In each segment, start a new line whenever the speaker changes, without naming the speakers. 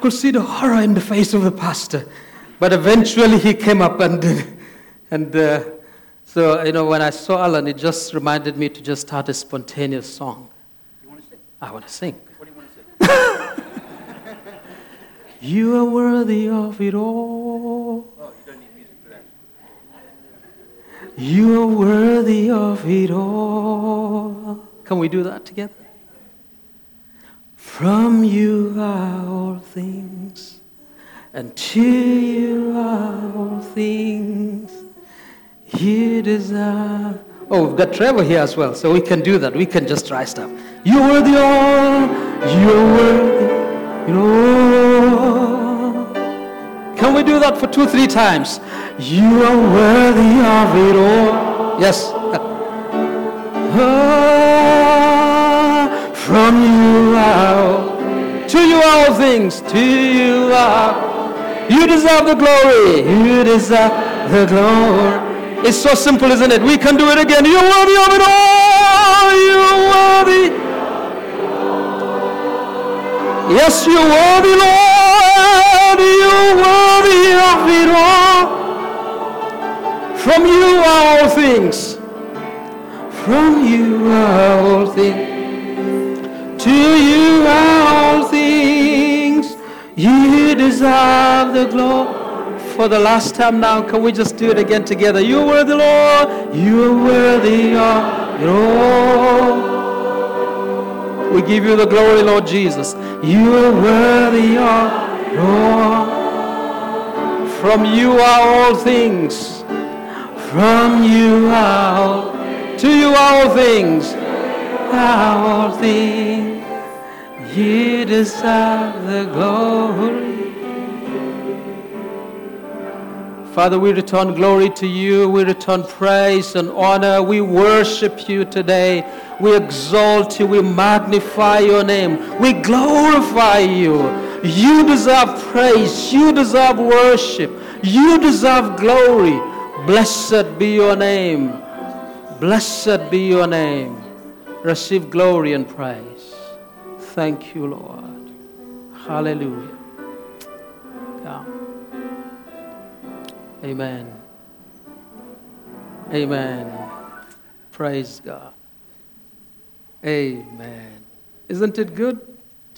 could see the horror in the face of the pastor. But eventually he came up and, and uh, so, you know, when I saw Alan, it just reminded me to just start a spontaneous song.
You want to sing?
I want to sing.
What do you want to sing?
You are worthy of it all.
Oh, you don't need music for that.
You are worthy of it all. Can we do that together? From you are all things, and to you are all things. You deserve. Oh, we've got Trevor here as well, so we can do that. We can just try stuff. You are the all. You are worthy. You are. Can we do that for two, three times? You are worthy of it all. Yes. Ah, from you are, to you all things, to you are. You deserve the glory. You deserve the glory. It's so simple, isn't it? We can do it again. You're worthy of it all. You're worthy. Yes, you're worthy, Lord. You're worthy of it all. From you are all things. From you are all things. To you are all things. You deserve the glory. For the last time now, can we just do it again together? You are worthy, Lord. You are worthy of it all. We give you the glory, Lord Jesus. You are worthy of it all. From you are all things. From you are all. To you are all things. Are all things. You deserve the glory. Father, we return glory to you. We return praise and honor. We worship you today. We exalt you. We magnify your name. We glorify you. You deserve praise. You deserve worship. You deserve glory. Blessed be your name. Blessed be your name. Receive glory and praise. Thank you, Lord. Hallelujah. Yeah. Amen. Amen. Praise God. Amen. Isn't it good?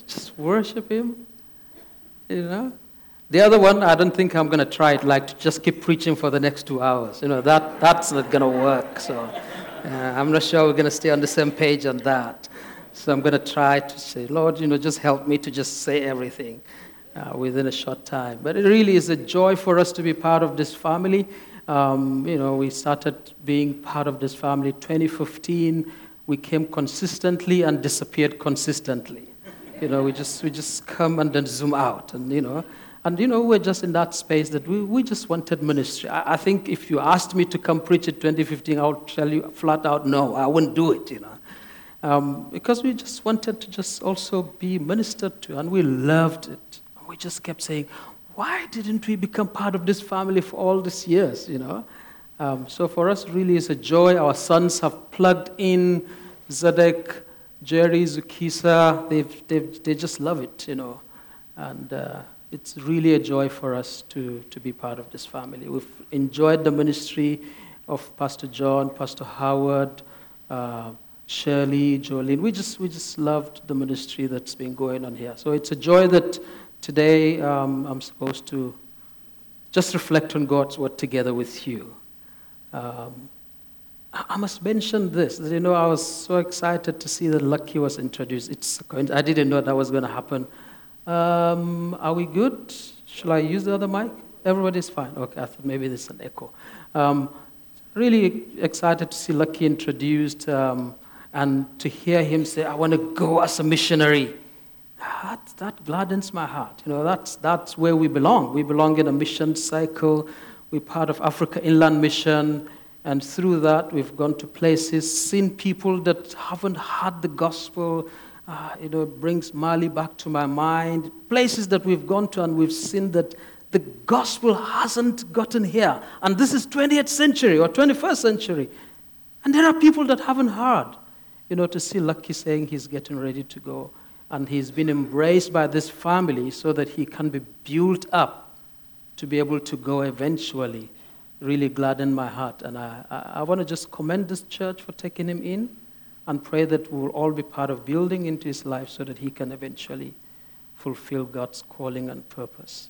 Just worship Him. You know? The other one, I don't think I'm going to try it, like to just keep preaching for the next two hours. You know, that, that's not going to work. So uh, I'm not sure we're going to stay on the same page on that. So I'm going to try to say, Lord, you know, just help me to just say everything uh, within a short time. But it really is a joy for us to be part of this family. Um, you know, we started being part of this family 2015. We came consistently and disappeared consistently. You know, we just we just come and then zoom out, and you know, and you know, we're just in that space that we, we just wanted ministry. I, I think if you asked me to come preach in 2015, I would tell you flat out, no, I wouldn't do it. You know. Um, because we just wanted to just also be ministered to, and we loved it. We just kept saying, why didn't we become part of this family for all these years, you know? Um, so for us, really, it's a joy. Our sons have plugged in Zedek, Jerry, Zukisa. They've, they've, they just love it, you know. And uh, it's really a joy for us to, to be part of this family. We've enjoyed the ministry of Pastor John, Pastor Howard, uh, Shirley, Jolene. We just, we just loved the ministry that's been going on here. So it's a joy that today um, I'm supposed to just reflect on God's word together with you. Um, I must mention this. You know, I was so excited to see that Lucky was introduced. It's I didn't know that was going to happen. Um, are we good? Shall I use the other mic? Everybody's fine. Okay, I thought maybe there's an echo. Um, really excited to see Lucky introduced um, and to hear him say, I want to go as a missionary. That, that gladdens my heart. You know, that's, that's where we belong. We belong in a mission cycle. We're part of Africa Inland Mission. And through that, we've gone to places, seen people that haven't heard the gospel. Uh, you know, it brings Mali back to my mind. Places that we've gone to and we've seen that the gospel hasn't gotten here. And this is 20th century or 21st century. And there are people that haven't heard. You know, to see Lucky saying he's getting ready to go. and he's been embraced by this family so that he can be built up to be able to go eventually really gladdened my heart. And I, I, I want to just commend this church for taking him in and pray that we will all be part of building into his life so that he can eventually fulfill God's calling and purpose.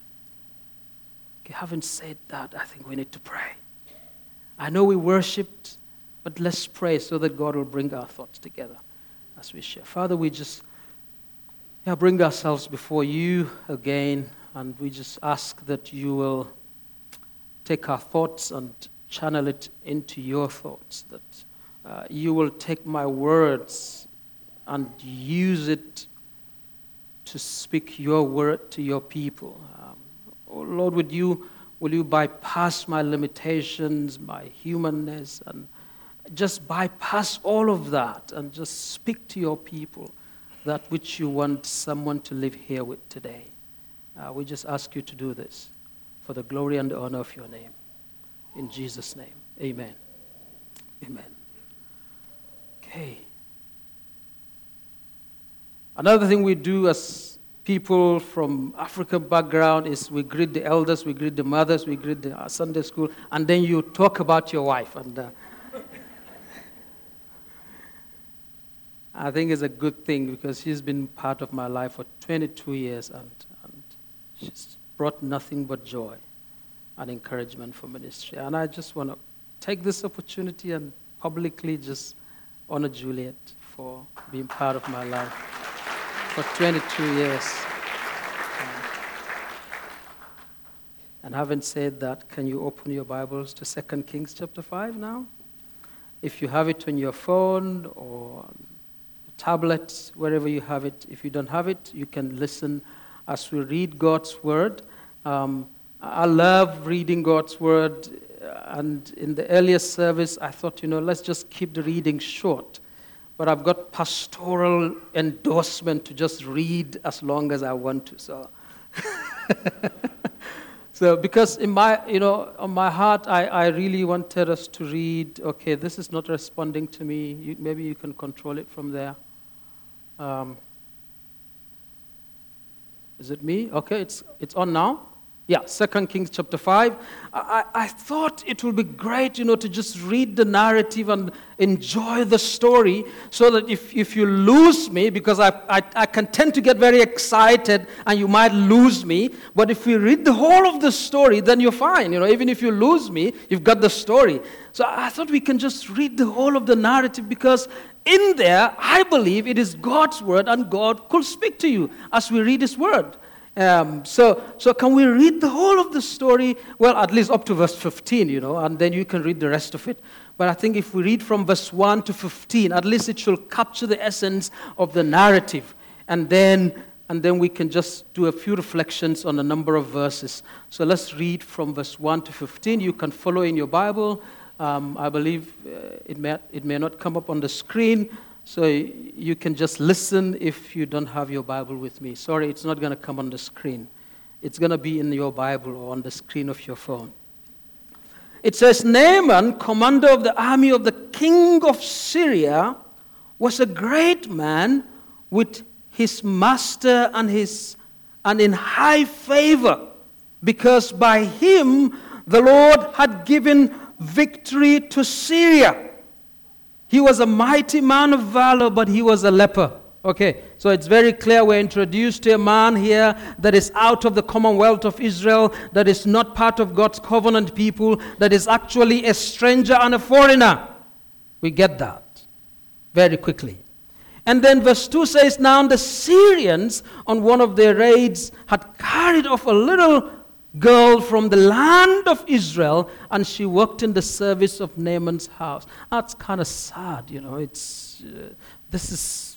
Okay, having said that, I think we need to pray. I know we worshiped, but let's pray so that God will bring our thoughts together as we share. Father, we just yeah, bring ourselves before you again, and we just ask that you will take our thoughts and channel it into your thoughts, that uh, you will take my words and use it to speak your word to your people. Um, oh Lord, would you, will you bypass my limitations, my humanness, and just bypass all of that and just speak to your people that which you want someone to live here with today. Uh, we just ask you to do this for the glory and the honor of your name. In Jesus' name, amen. Amen. Okay. Another thing we do as people from African background is we greet the elders, we greet the mothers, we greet the Sunday school, and then you talk about your wife. And uh, I think it's a good thing because she's been part of my life for 22 years and, and she's brought nothing but joy and encouragement for ministry. And I just want to take this opportunity and publicly just honor Juliet for being part of my life for 22 years. And having said that, can you open your Bibles to 2 Kings chapter 5 now? If you have it on your phone or tablet, wherever you have it. If you don't have it, you can listen as we read God's word. Um, I love reading God's word, and in the earlier service, I thought, you know, let's just keep the reading short. But I've got pastoral endorsement to just read as long as I want to. So, so because in my, you know, on my heart, I, I really wanted us to read. Okay, this is not responding to me. You, maybe you can control it from there. Um, is it me? Okay, it's, it's on now. Yeah, Second Kings chapter 5. I, I thought it would be great, you know, to just read the narrative and enjoy the story so that if, if you lose me, because I, I, I can tend to get very excited and you might lose me, but if we read the whole of the story, then you're fine. You know, even if you lose me, you've got the story. So I thought we can just read the whole of the narrative because in there, I believe it is God's word and God could speak to you as we read His word. Um, so, so can we read the whole of the story? Well, at least up to verse 15, you know, and then you can read the rest of it. But I think if we read from verse 1 to 15, at least it should capture the essence of the narrative. And then, and then we can just do a few reflections on a number of verses. So let's read from verse 1 to 15. You can follow in your Bible. Um, I believe uh, it, may, it may not come up on the screen, so you can just listen if you don't have your Bible with me. Sorry, it's not going to come on the screen. It's going to be in your Bible or on the screen of your phone. It says Naaman, commander of the army of the king of Syria, was a great man with his master and, his, and in high favor, because by him the Lord had given victory to Syria. He was a mighty man of valor, but he was a leper. Okay, so it's very clear we're introduced to a man here that is out of the commonwealth of Israel, that is not part of God's covenant people, that is actually a stranger and a foreigner. We get that very quickly. And then verse 2 says, Now the Syrians on one of their raids had carried off a little girl from the land of Israel, and she worked in the service of Naaman's house. That's kind of sad, you know. It's, uh, this is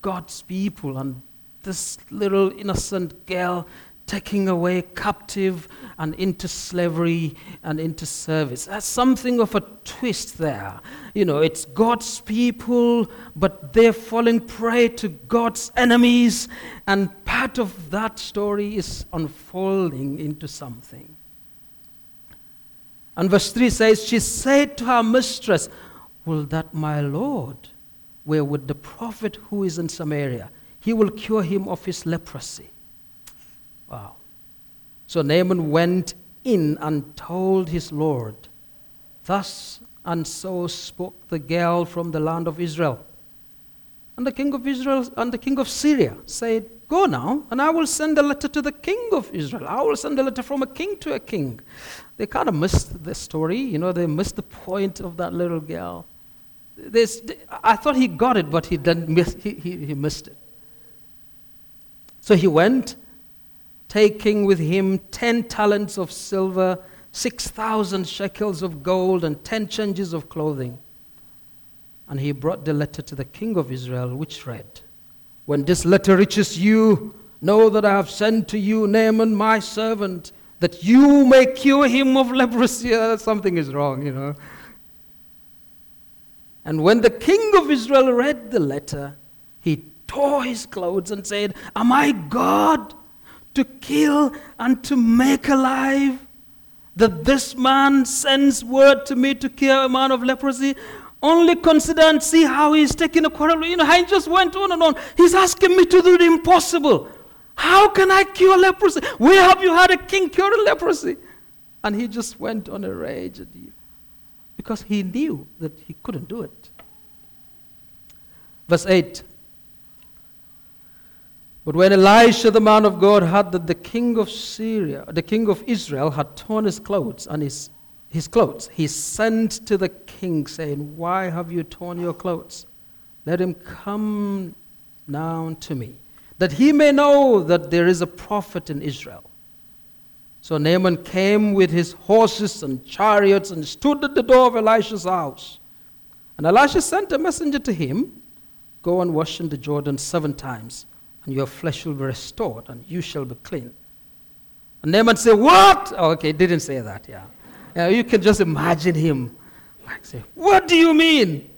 God's people, and this little innocent girl taking away captive and into slavery and into service. That's something of a twist there. You know, it's God's people, but they're falling prey to God's enemies, and part of that story is unfolding into something. And verse 3 says, She said to her mistress, Will that my Lord were with the prophet who is in Samaria? he will cure him of his leprosy. Wow. So Naaman went in and told his Lord, Thus and so spoke the girl from the land of Israel. And the king of Israel and the king of Syria said, Go now, and I will send a letter to the king of Israel. I will send a letter from a king to a king. They kind of missed the story, you know, they missed the point of that little girl. I thought he got it, but he, didn't miss, he, he, he missed it. So he went, taking with him 10 talents of silver, 6,000 shekels of gold, and 10 changes of clothing. And he brought the letter to the king of Israel, which read, When this letter reaches you, know that I have sent to you Naaman, my servant, that you may cure him of leprosy. Something is wrong, you know. And when the king of Israel read the letter, he tore his clothes and said, Am I God to kill and to make alive? That this man sends word to me to cure a man of leprosy? Only consider and see how he's taking a quarrel. You know, I just went on and on. He's asking me to do the impossible. How can I cure leprosy? Where have you had a king cure leprosy? And he just went on a rage at you because he knew that he couldn't do it. Verse 8 But when Elisha, the man of God, heard that the king of Syria, the king of Israel, had torn his clothes and his, his clothes, he sent to the king, saying, Why have you torn your clothes? Let him come down to me, that he may know that there is a prophet in Israel. So Naaman came with his horses and chariots and stood at the door of Elisha's house. And Elisha sent a messenger to him Go and wash in the Jordan seven times, and your flesh will be restored, and you shall be clean. And Naaman said, What? Oh, okay, didn't say that, yeah. yeah. You can just imagine him. Like say, What do you mean?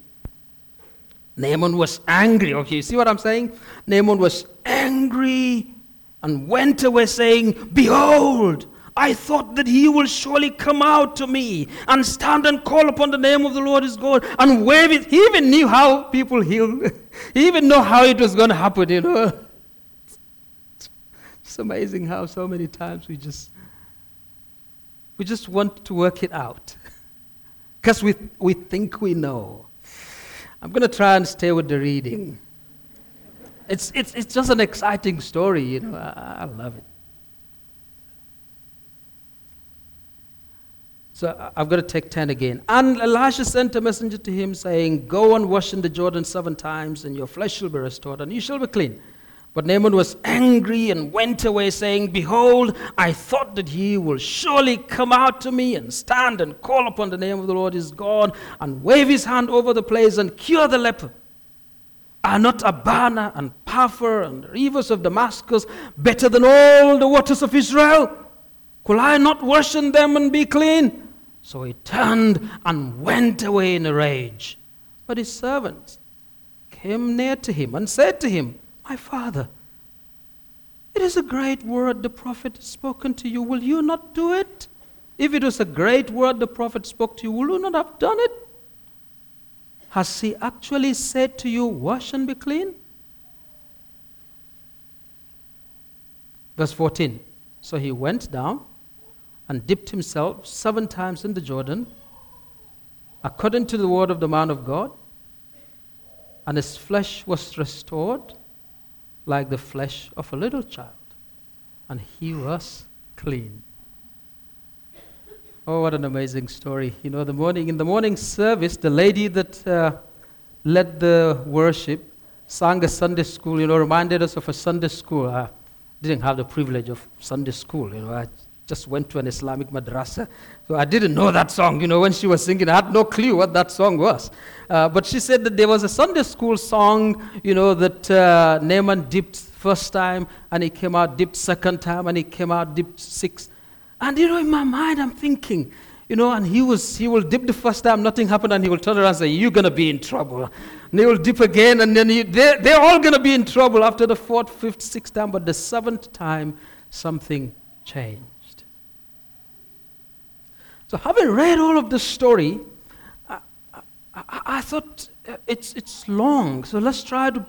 Naaman was angry. Okay, you see what I'm saying? Naaman was angry and went away saying, Behold, I thought that he will surely come out to me and stand and call upon the name of the Lord his God and wave it. He even knew how people heal. he even knew how it was going to happen, you know. It's amazing how so many times we just we just want to work it out. Because we, we think we know. I'm going to try and stay with the reading. It's, it's, it's just an exciting story, you know. I, I love it. So I've got to take 10 again. And Elisha sent a messenger to him saying, Go and wash in the Jordan seven times, and your flesh shall be restored, and you shall be clean. But Naaman was angry and went away, saying, Behold, I thought that he will surely come out to me and stand and call upon the name of the Lord his God and wave his hand over the place and cure the leper. Are not Abana and Pharpar and the rivers of Damascus better than all the waters of Israel? Could I not wash in them and be clean? So he turned and went away in a rage. But his servants came near to him and said to him, My father, it is a great word the prophet has spoken to you. Will you not do it? If it was a great word the prophet spoke to you, will you not have done it? Has he actually said to you, Wash and be clean? Verse 14 So he went down and dipped himself seven times in the Jordan, according to the word of the man of God, and his flesh was restored like the flesh of a little child, and he was clean. Oh, what an amazing story. You know, the morning, in the morning service, the lady that uh, led the worship sang a Sunday school, you know, reminded us of a Sunday school. I didn't have the privilege of Sunday school, you know. I just went to an Islamic madrasa. So I didn't know that song. You know, when she was singing, I had no clue what that song was. Uh, but she said that there was a Sunday school song, you know, that uh, Naaman dipped first time and he came out dipped second time and he came out dipped sixth. And, you know, in my mind, I'm thinking, you know, and he was he will dip the first time, nothing happened, and he will turn around and say, You're gonna be in trouble. And he will dip again, and then he, they're, they're all gonna be in trouble after the fourth, fifth, sixth time, but the seventh time something changed. So, having read all of this story, I, I, I thought uh, it's, it's long. So, let's try to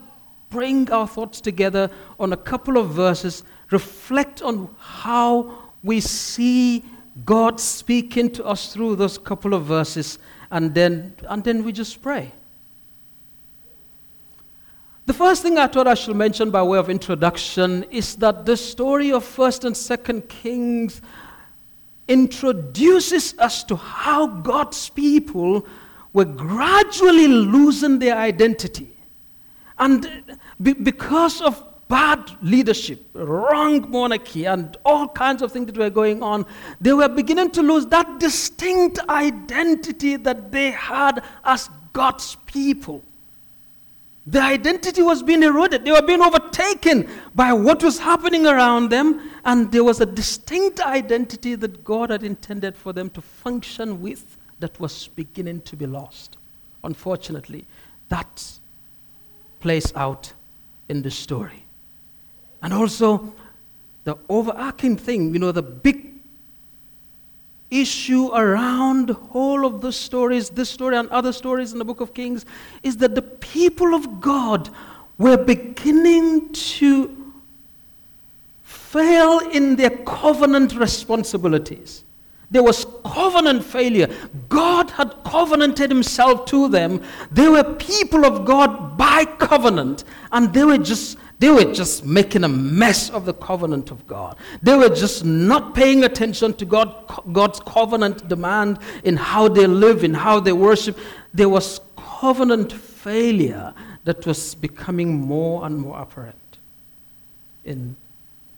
bring our thoughts together on a couple of verses, reflect on how we see God speaking to us through those couple of verses, and then, and then we just pray. The first thing I thought I should mention by way of introduction is that the story of 1st and 2nd Kings introduces us to how God's people were gradually losing their identity. And be- because of bad leadership, wrong monarchy, and all kinds of things that were going on, they were beginning to lose that distinct identity that they had as God's people. Their identity was being eroded. They were being overtaken by what was happening around them, and there was a distinct identity that God had intended for them to function with that was beginning to be lost. Unfortunately, that plays out in the story. And also, the overarching thing, you know, the big issue around whole of the stories, this story and other stories in the book of Kings, is that the people of God were beginning to fail in their covenant responsibilities. There was covenant failure. God had covenanted himself to them. They were people of God by covenant, and they were just they were just making a mess of the covenant of God. They were just not paying attention to God, God's covenant demand in how they live, in how they worship. There was covenant failure that was becoming more and more apparent in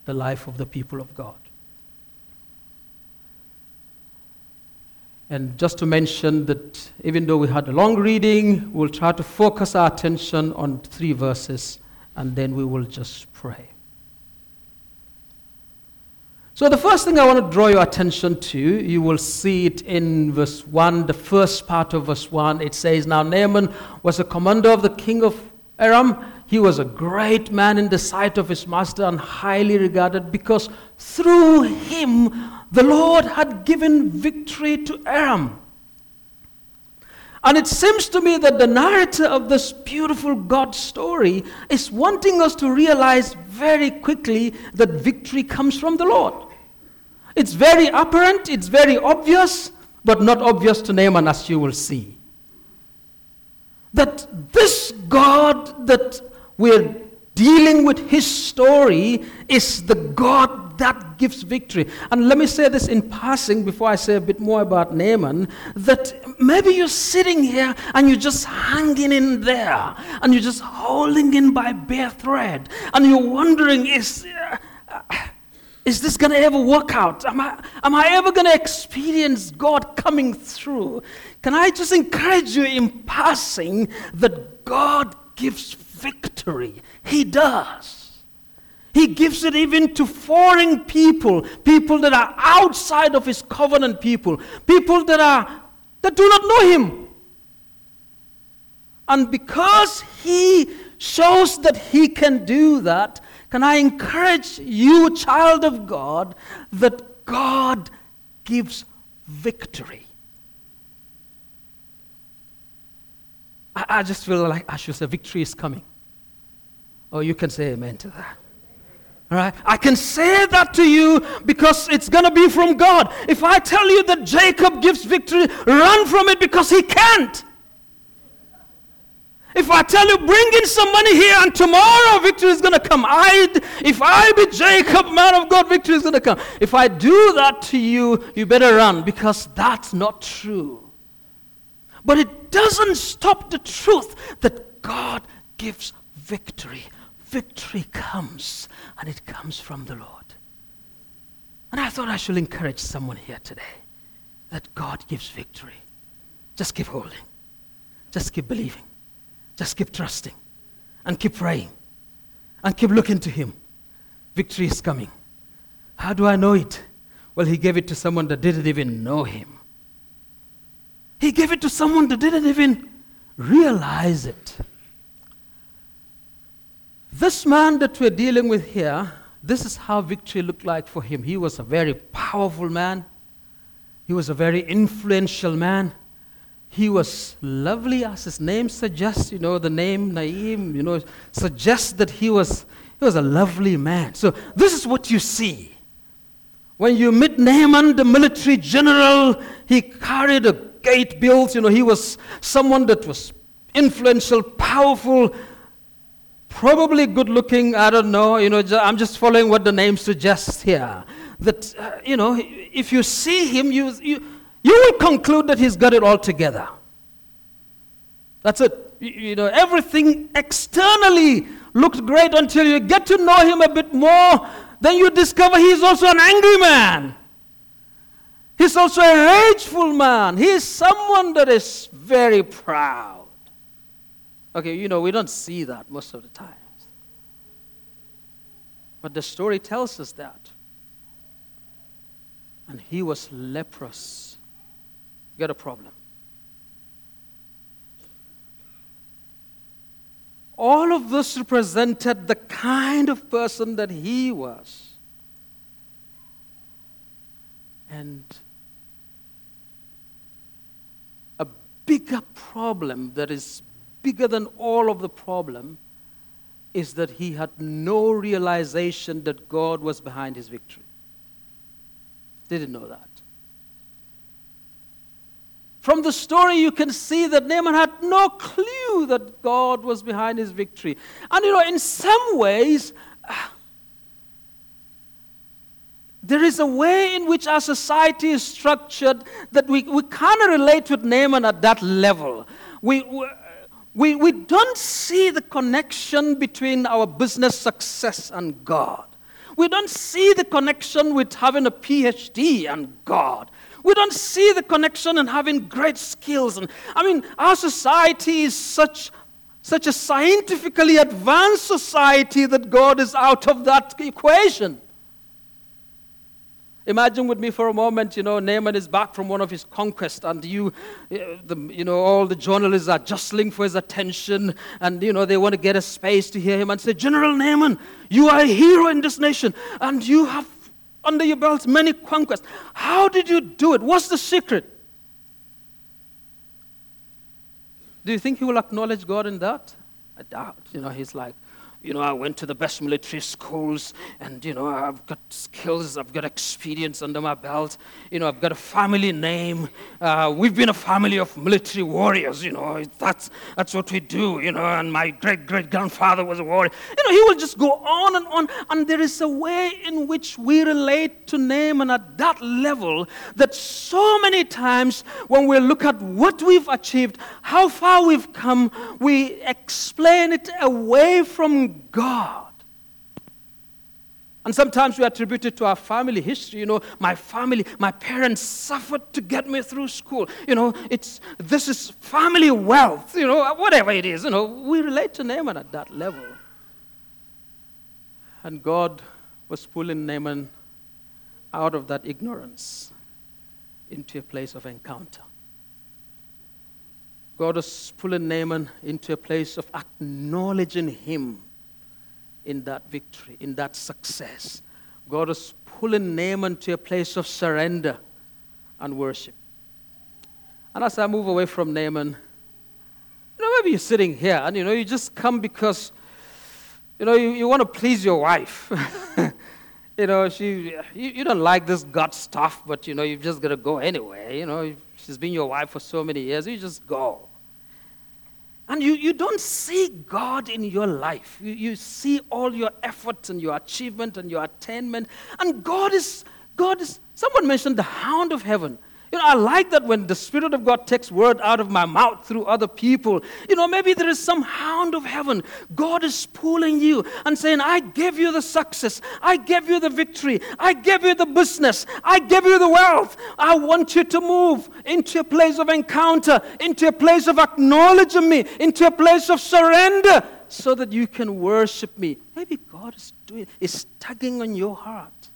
the life of the people of God. And just to mention that even though we had a long reading, we'll try to focus our attention on three verses and then we will just pray. So, the first thing I want to draw your attention to, you will see it in verse 1, the first part of verse 1. It says, Now Naaman was a commander of the king of Aram. He was a great man in the sight of his master and highly regarded because through him the Lord had given victory to Aram. And it seems to me that the narrator of this beautiful God story is wanting us to realize very quickly that victory comes from the Lord. It's very apparent, it's very obvious, but not obvious to Naaman, as you will see. That this God that we're dealing with his story is the God that gives victory. And let me say this in passing before I say a bit more about Naaman that maybe you're sitting here and you're just hanging in there and you're just holding in by bare thread and you're wondering, is. Uh, is this going to ever work out? Am I, am I ever going to experience God coming through? Can I just encourage you in passing that God gives victory? He does. He gives it even to foreign people, people that are outside of his covenant people, people that are that do not know him. And because he shows that he can do that, can I encourage you, child of God, that God gives victory? I, I just feel like I should say victory is coming. Oh, you can say amen to that. All right? I can say that to you because it's going to be from God. If I tell you that Jacob gives victory, run from it because he can't. If I tell you, bring in some money here and tomorrow victory is going to come. I, if I be Jacob, man of God, victory is going to come. If I do that to you, you better run because that's not true. But it doesn't stop the truth that God gives victory victory comes, and it comes from the Lord. And I thought I should encourage someone here today that God gives victory. Just keep holding, just keep believing, just keep trusting, and keep praying, and keep looking to Him. Victory is coming. How do I know it? Well, He gave it to someone that didn't even know Him. He gave it to someone that didn't even realize it. This man that we're dealing with here, this is how victory looked like for him. He was a very powerful man, he was a very influential man. he was lovely, as his name suggests. You know, the name Naim, you know, suggests that he was, he was a lovely man. So, this is what you see. When you meet Naaman, the military general, he carried a gate built. You know, he was someone that was influential, powerful, probably good looking. I don't know. You know, I'm just following what the name suggests here. That, uh, you know, if you see him, you, you, you will conclude that he's got it all together. That's it. You, you know, everything externally looked great until you get to know him a bit more. Then you discover he's also an angry man. He's also a rageful man. He's someone that is very proud. Okay, you know, we don't see that most of the times. But the story tells us that. And he was leprous You got a problem. All of this represented the kind of person that he was. And a bigger problem that is bigger than all of the problem is that he had no realization that God was behind his victory. Didn't know that. From the story, you can see that Naaman had no clue that God was behind his victory. And you know, in some ways, there is a way in which our society is structured that we, we kind of relate with Naaman at that level. We, we, we we don't see the connection between our business success and God. We don't see the connection with having a PhD and God. We don't see the connection and having great skills. And I mean, our society is such, such a scientifically advanced society that God is out of that equation. Imagine with me for a moment, you know, Naaman is back from one of his conquests, and you, uh, the, you know, all the journalists are jostling for his attention, and you know they want to get a space to hear him and say, General Naaman, you are a hero in this nation, and you have under your belt many conquests. How did you do it? What's the secret? Do you think he will acknowledge God in that? I doubt. You know, he's like, you know, I went to the best military schools and, you know, I've got skills, I've got experience under my belt. You know, I've got a family name. Uh, we've been a family of military warriors, you know, that's, that's what we do, you know, and my great great grandfather was a warrior. You know, he will just go on and on. And there is a way in which we relate to Naaman at that level that so many times when we look at what we've achieved, how far we've come, we explain it away from God. And sometimes we attribute it to our family history. You know, my family, my parents suffered to get me through school. You know, it's this is family wealth. You know, whatever it is. You know, we relate to Naaman at that level. And God was pulling Naaman out of that ignorance into a place of encounter. God was pulling Naaman into a place of acknowledging him in that victory, in that success. God is pulling Naaman to a place of surrender and worship. And as I move away from Naaman, you know, maybe you're sitting here and you know, you just come because you know, you, you want to please your wife. you know, she, you, you don't like this gut stuff, but you know, you've just got to go anyway. You know, she's been your wife for so many years, you just go. And you, you don't see God in your life. You, you see all your efforts and your achievement and your attainment. And God is, God is, someone mentioned the hound of heaven. You know, I like that when the Spirit of God takes word out of my mouth through other people. You know, maybe there is some hound of heaven. God is pulling you and saying, I gave you the success. I gave you the victory. I gave you the business. I gave you the wealth. I want you to move into a place of encounter, into a place of acknowledging me, into a place of surrender so that you can worship me. Maybe God is doing, is tugging on your heart.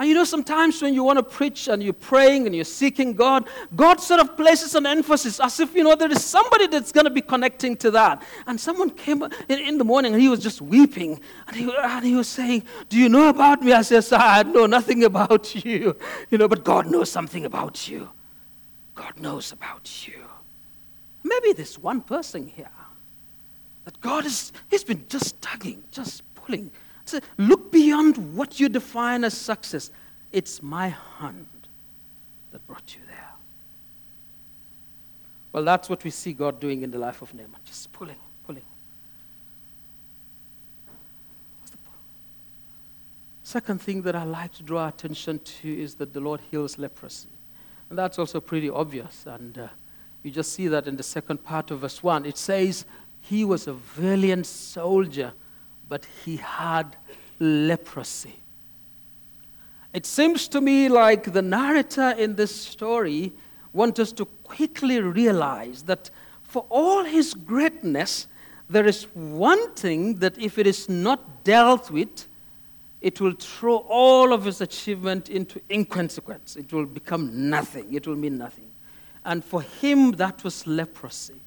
And you know, sometimes when you want to preach and you're praying and you're seeking God, God sort of places an emphasis as if, you know, there is somebody that's going to be connecting to that. And someone came in, in the morning and he was just weeping. And he, and he was saying, Do you know about me? I said, Sir, I know nothing about you. You know, but God knows something about you. God knows about you. Maybe there's one person here that God is, He's been just tugging, just pulling. So look beyond what you define as success. It's my hand that brought you there. Well, that's what we see God doing in the life of Naaman, just pulling, pulling. Second thing that I like to draw attention to is that the Lord heals leprosy. And that's also pretty obvious. And uh, you just see that in the second part of verse 1. It says, He was a valiant soldier, but he had leprosy. It seems to me like the narrator in this story wants us to quickly realize that for all his greatness, there is one thing that if it is not dealt with, it will throw all of his achievement into inconsequence. It will become nothing. It will mean nothing. And for him, that was leprosy.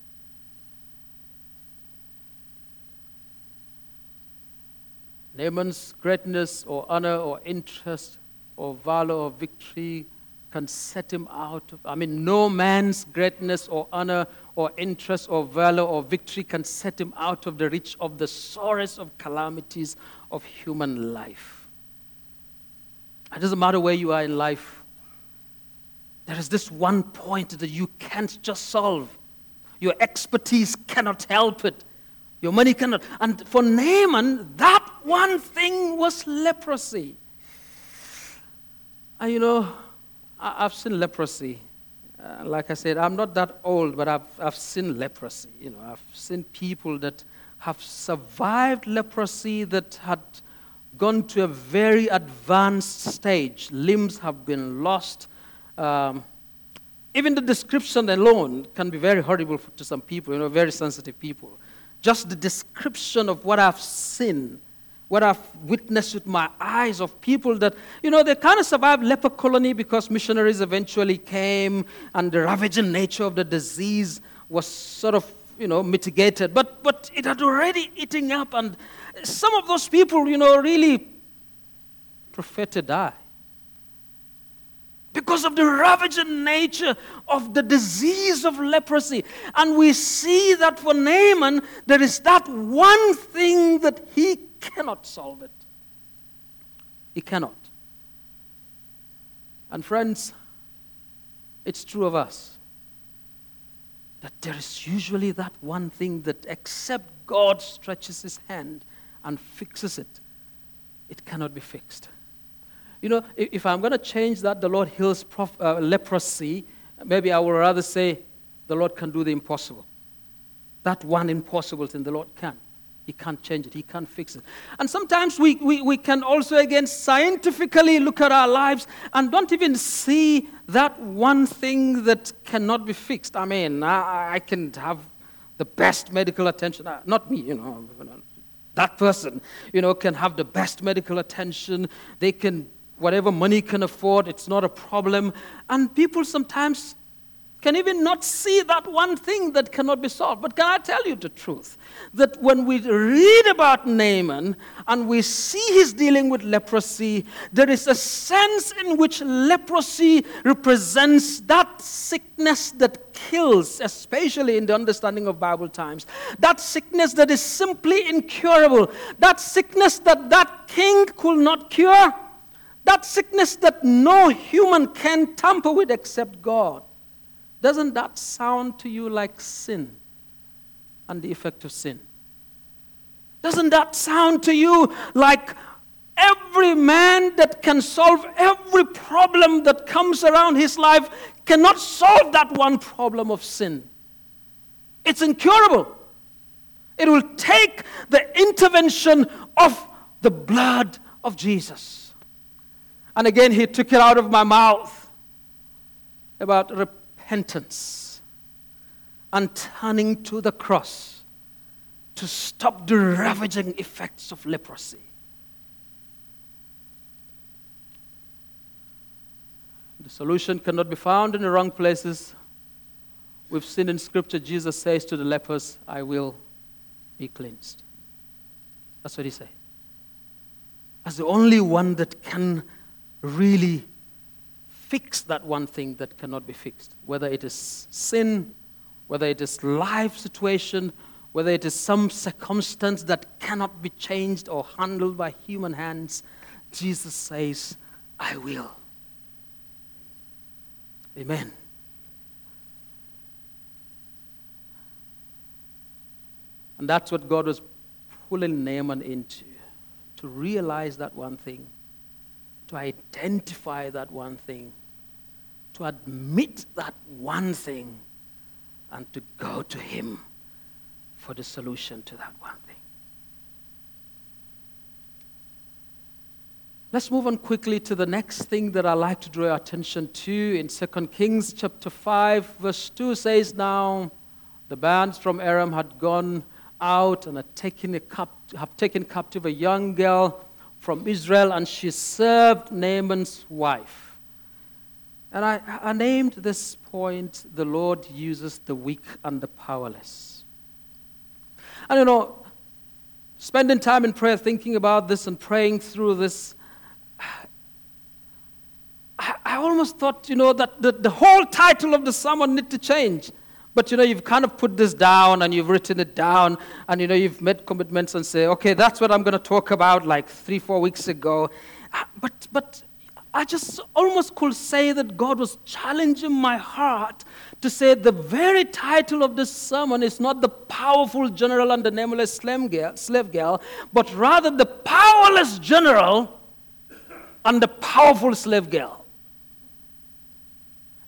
Naaman's greatness or honor or interest or valor or victory can set him out of. I mean, no man's greatness or honor or interest or valor or victory can set him out of the reach of the sorest of calamities of human life. It doesn't matter where you are in life, there is this one point that you can't just solve. Your expertise cannot help it. Your money cannot. And for Naaman, that one thing was leprosy. And you know, I've seen leprosy. Uh, like I said, I'm not that old, but I've, I've seen leprosy. You know, I've seen people that have survived leprosy that had gone to a very advanced stage. Limbs have been lost. Um, even the description alone can be very horrible to some people, you know, very sensitive people. Just the description of what I've seen, what I've witnessed with my eyes of people that, you know, they kind of survived leper colony because missionaries eventually came and the ravaging nature of the disease was sort of, you know, mitigated. But, but it had already eaten up, and some of those people, you know, really prefer to die because of the ravaging nature of the disease of leprosy. And we see that for Naaman, there is that one thing that he cannot solve it. He cannot. And friends, it's true of us that there is usually that one thing that, except God stretches his hand and fixes it, it cannot be fixed. You know, if, if I'm going to change that, the Lord heals prof, uh, leprosy, maybe I would rather say the Lord can do the impossible. That one impossible thing the Lord can. He can't change it, He can't fix it. And sometimes we, we, we can also, again, scientifically look at our lives and don't even see that one thing that cannot be fixed. I mean, I, I can have the best medical attention, uh, not me, you know. That person, you know, can have the best medical attention. They can whatever money can afford, it's not a problem. And people sometimes can even not see that one thing that cannot be solved. But can I tell you the truth? That when we read about Naaman and we see he's dealing with leprosy, there is a sense in which leprosy represents that sickness that kills, especially in the understanding of Bible times. That sickness that is simply incurable. That sickness that that king could not cure that sickness that no human can tamper with except God. Doesn't that sound to you like sin and the effect of sin? Doesn't that sound to you like every man that can solve every problem that comes around his life cannot solve that one problem of sin? It's incurable. It will take the intervention of the blood of Jesus. And again, he took it out of my mouth about repentance and turning to the cross to stop the ravaging effects of leprosy. The solution cannot be found in the wrong places. We've seen in Scripture, Jesus says to the lepers, I will be cleansed. That's what he said. As the only one that can really fix that one thing that cannot be fixed, whether it is sin, whether it is life situation, whether it is some circumstance that cannot be changed or handled by human hands, Jesus says, I will. Amen. And that's what God was pulling Naaman into to realize that one thing, to identify that one thing, to admit that one thing, and to go to Him for the solution to that one thing. Let's move on quickly to the next thing that I like to draw your attention to in 2 Kings chapter 5 verse 2 says now the bands from Aram had gone out and had taken a cap- have taken captive a young girl from Israel and she served Naaman's wife. And I, I named this point the Lord uses the weak and the powerless. And you know, spending time in prayer thinking about this and praying through this I, I almost thought, you know, that the, the whole title of the sermon need to change. But you know, you've kind of put this down and you've written it down and you know, you've made commitments and say, okay, that's what I'm going to talk about like three, four weeks ago. Uh, but, but I just almost could say that God was challenging my heart to say the very title of this sermon is not the powerful general and the nameless slave girl, but rather the powerless general and the powerful slave girl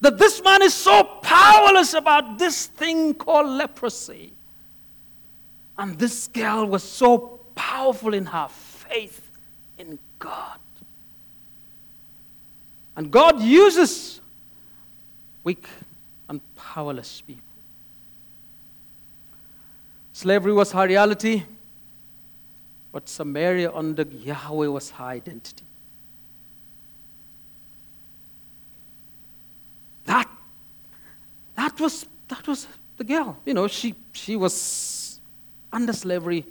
that this man is so powerless about this thing called leprosy. And this girl was so powerful in her faith in God. And God uses weak and powerless people. Slavery was her reality, but Samaria under Yahweh was her identity. That, that, was, that was the girl. You know, she, she was under slavery,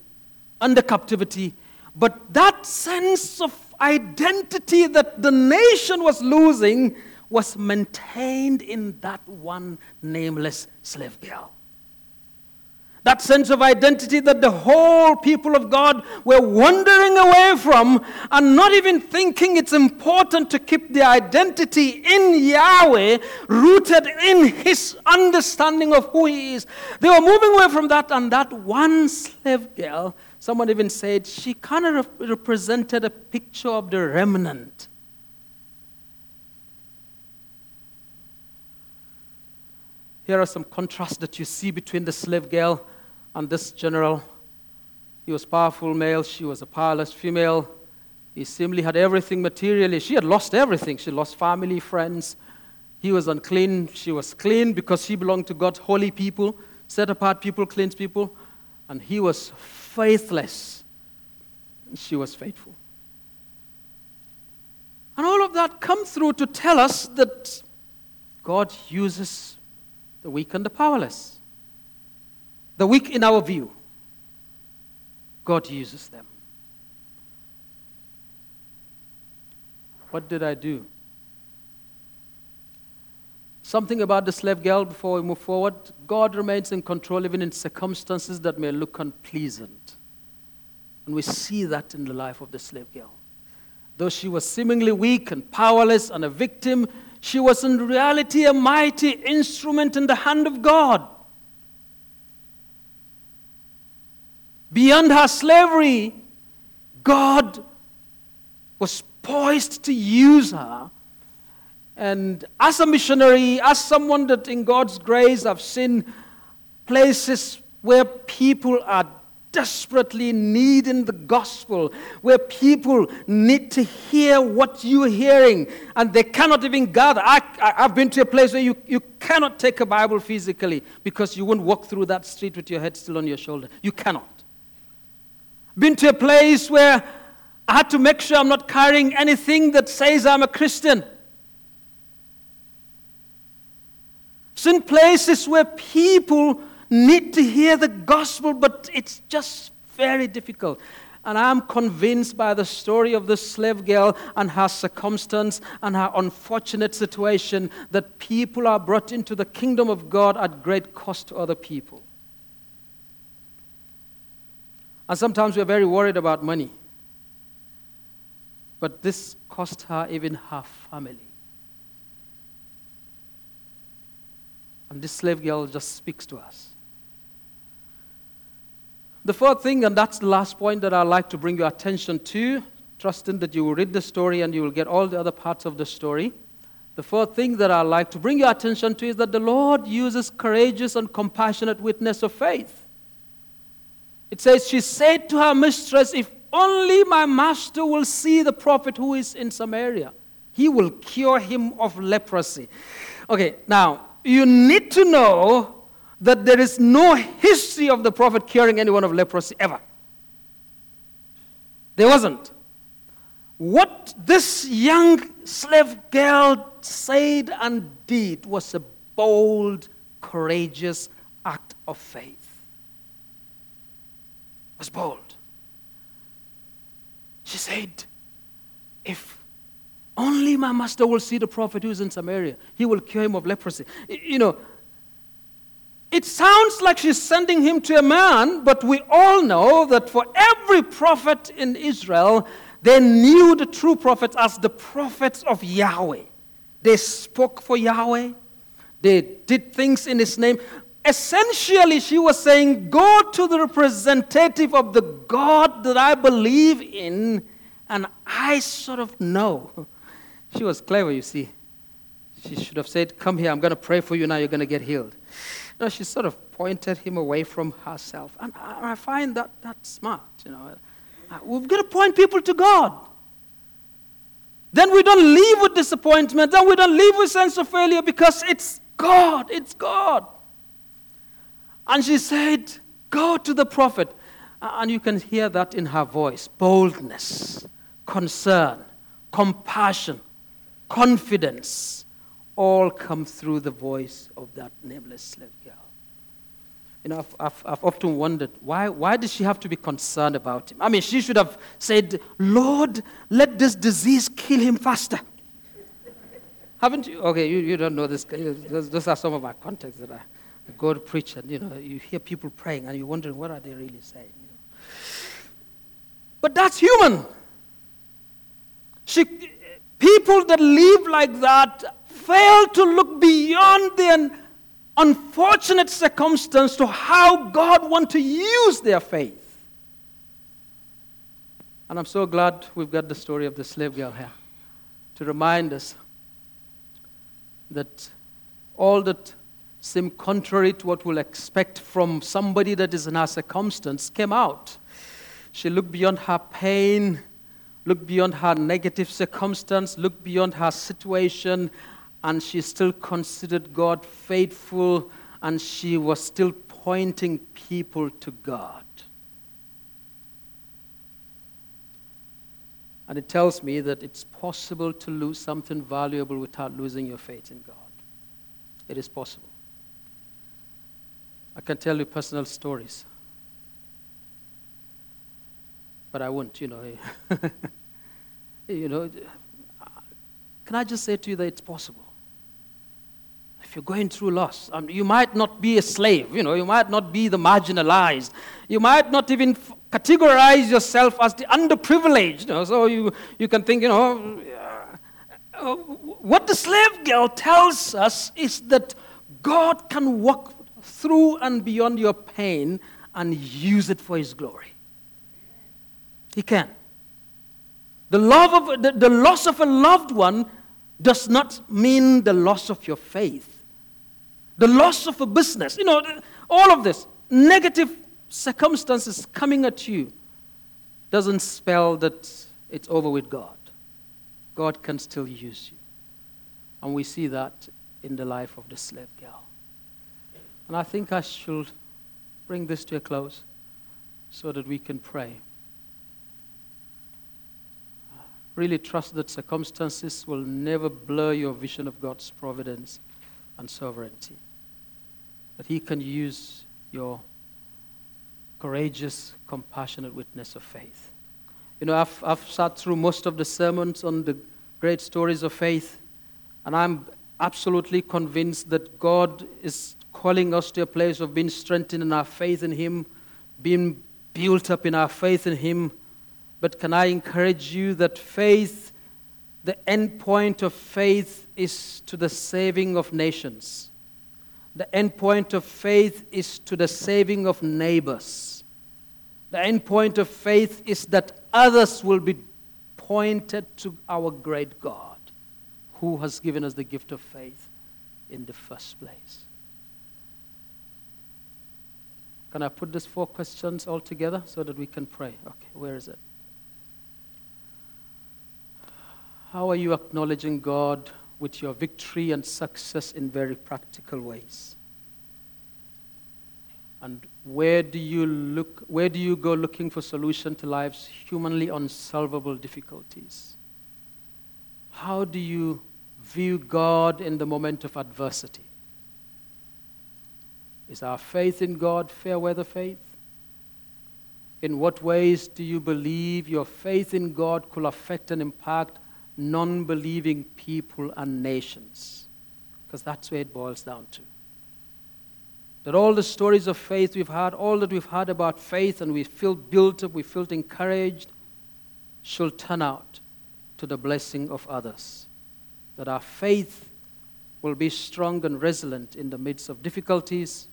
under captivity. But that sense of identity that the nation was losing was maintained in that one nameless slave girl that sense of identity that the whole people of God were wandering away from and not even thinking it's important to keep the identity in Yahweh, rooted in His understanding of who He is. They were moving away from that, and that one slave girl, someone even said, she kind of represented a picture of the remnant. Here are some contrasts that you see between the slave girl and this general, he was powerful male, she was a powerless female. He seemingly had everything materially. She had lost everything. She lost family, friends. He was unclean. She was clean because she belonged to God's holy people, set apart people, cleansed people. And he was faithless. And she was faithful. And all of that comes through to tell us that God uses the weak and the powerless the weak in our view, God uses them. What did I do? Something about the slave girl before we move forward. God remains in control even in circumstances that may look unpleasant. And we see that in the life of the slave girl. Though she was seemingly weak and powerless and a victim, she was in reality a mighty instrument in the hand of God. Beyond her slavery, God was poised to use her. And as a missionary, as someone that in God's grace I've seen places where people are desperately needing the gospel, where people need to hear what you're hearing and they cannot even gather. I, have been to a place where you, you cannot take a Bible physically because you won't walk through that street with your head still on your shoulder. You cannot. Been to a place where I had to make sure I'm not carrying anything that says I'm a Christian. Seen places where people need to hear the gospel, but it's just very difficult. And I'm convinced by the story of this slave girl and her circumstance and her unfortunate situation that people are brought into the kingdom of God at great cost to other people. And sometimes we're very worried about money. But this cost her even her family. And this slave girl just speaks to us. The fourth thing, and that's the last point that I'd like to bring your attention to, trusting that you will read the story and you will get all the other parts of the story. The fourth thing that I'd like to bring your attention to is that the Lord uses courageous and compassionate witness of faith. It says, She said to her mistress, If only my master will see the prophet who is in Samaria, he will cure him of leprosy. Okay, now, you need to know that there is no history of the prophet curing anyone of leprosy ever. There wasn't. What this young slave girl said and did was a bold, courageous act of faith. It was bold. She said, If only my master will see the prophet who is in Samaria, he will cure him of leprosy. You know, it sounds like she's sending him to a man, but we all know that for every prophet in Israel, they knew the true prophets as the prophets of Yahweh. They spoke for Yahweh, they did things in his name. Essentially, she was saying, Go to the representative of the God that I believe in, and I sort of know. She was clever, you see. She should have said, Come here, I'm going to pray for you now, you're going to get healed. No, she sort of pointed him away from herself. And I find that that's smart, you know. Uh, we've got to point people to God. Then we don't leave with disappointment. Then we don't leave with sense of failure because it's God. It's God. And she said, Go to the prophet. And you can hear that in her voice boldness, concern, compassion, confidence all come through the voice of that nameless slave girl. You know, I've, I've, I've, often wondered why, why does she have to be concerned about him? I mean, she should have said, Lord, let this disease kill him faster. Haven't you? Okay, you, you don't know this. Those, those are some of my contexts that I, I go to preach, and you know, you hear people praying, and you're wondering, what are they really saying? You know? But that's human. She, people that live like that fail to look beyond the unfortunate circumstance to how God wants to use their faith. And I'm so glad we've got the story of the slave girl here to remind us that all that seemed contrary to what we'll expect from somebody that is in our circumstance came out. She looked beyond her pain, looked beyond her negative circumstance, looked beyond her situation, and she still considered God faithful, and she was still pointing people to God. And it tells me that it's possible to lose something valuable without losing your faith in God. It is possible. I can tell you personal stories, but I won't, you know. you know, can I just say to you that it's possible? If you're going through loss, um, you might not be a slave, you know, you might not be the marginalized, you might not even f- categorize yourself as the underprivileged, you know, so you, you can think, you know, uh, what the slave girl tells us is that God can walk through and beyond your pain and use it for His glory. He can. The, love of, the, the loss of a loved one does not mean the loss of your faith. The loss of a business, you know, all of this, negative circumstances coming at you, doesn't spell that it's over with God. God can still use you. And we see that in the life of the slave girl. And I think I should bring this to a close so that we can pray. Really trust that circumstances will never blur your vision of God's providence and sovereignty. That He can use your courageous, compassionate witness of faith You know, I've, I've sat through most of the sermons on the great stories of faith, and I'm absolutely convinced that God is calling us to a place of being strengthened in our faith in Him, being built up in our faith in Him. But can I encourage you that faith, the end point of faith, is to the saving of nations. The end point of faith is to the saving of neighbors. The end point of faith is that others will be pointed to our great God who has given us the gift of faith in the first place. Can I put these four questions all together so that we can pray? Okay, where is it? How are you acknowledging God with your victory and success in very practical ways? And where do you look where do you go looking for solution to life's humanly unsolvable difficulties? How do you view God in the moment of adversity? Is our faith in God fair weather faith? In what ways do you believe your faith in God could affect and impact non believing people and nations? Because that's where it boils down to. That all the stories of faith we've had, all that we've heard about faith, and we feel built up, we feel encouraged, should turn out to the blessing of others. That our faith will be strong and resilient in the midst of difficulties,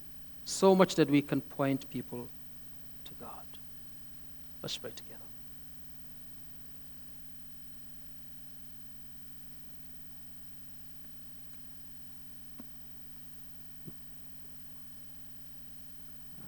so much that we can point people to God. Let's pray together.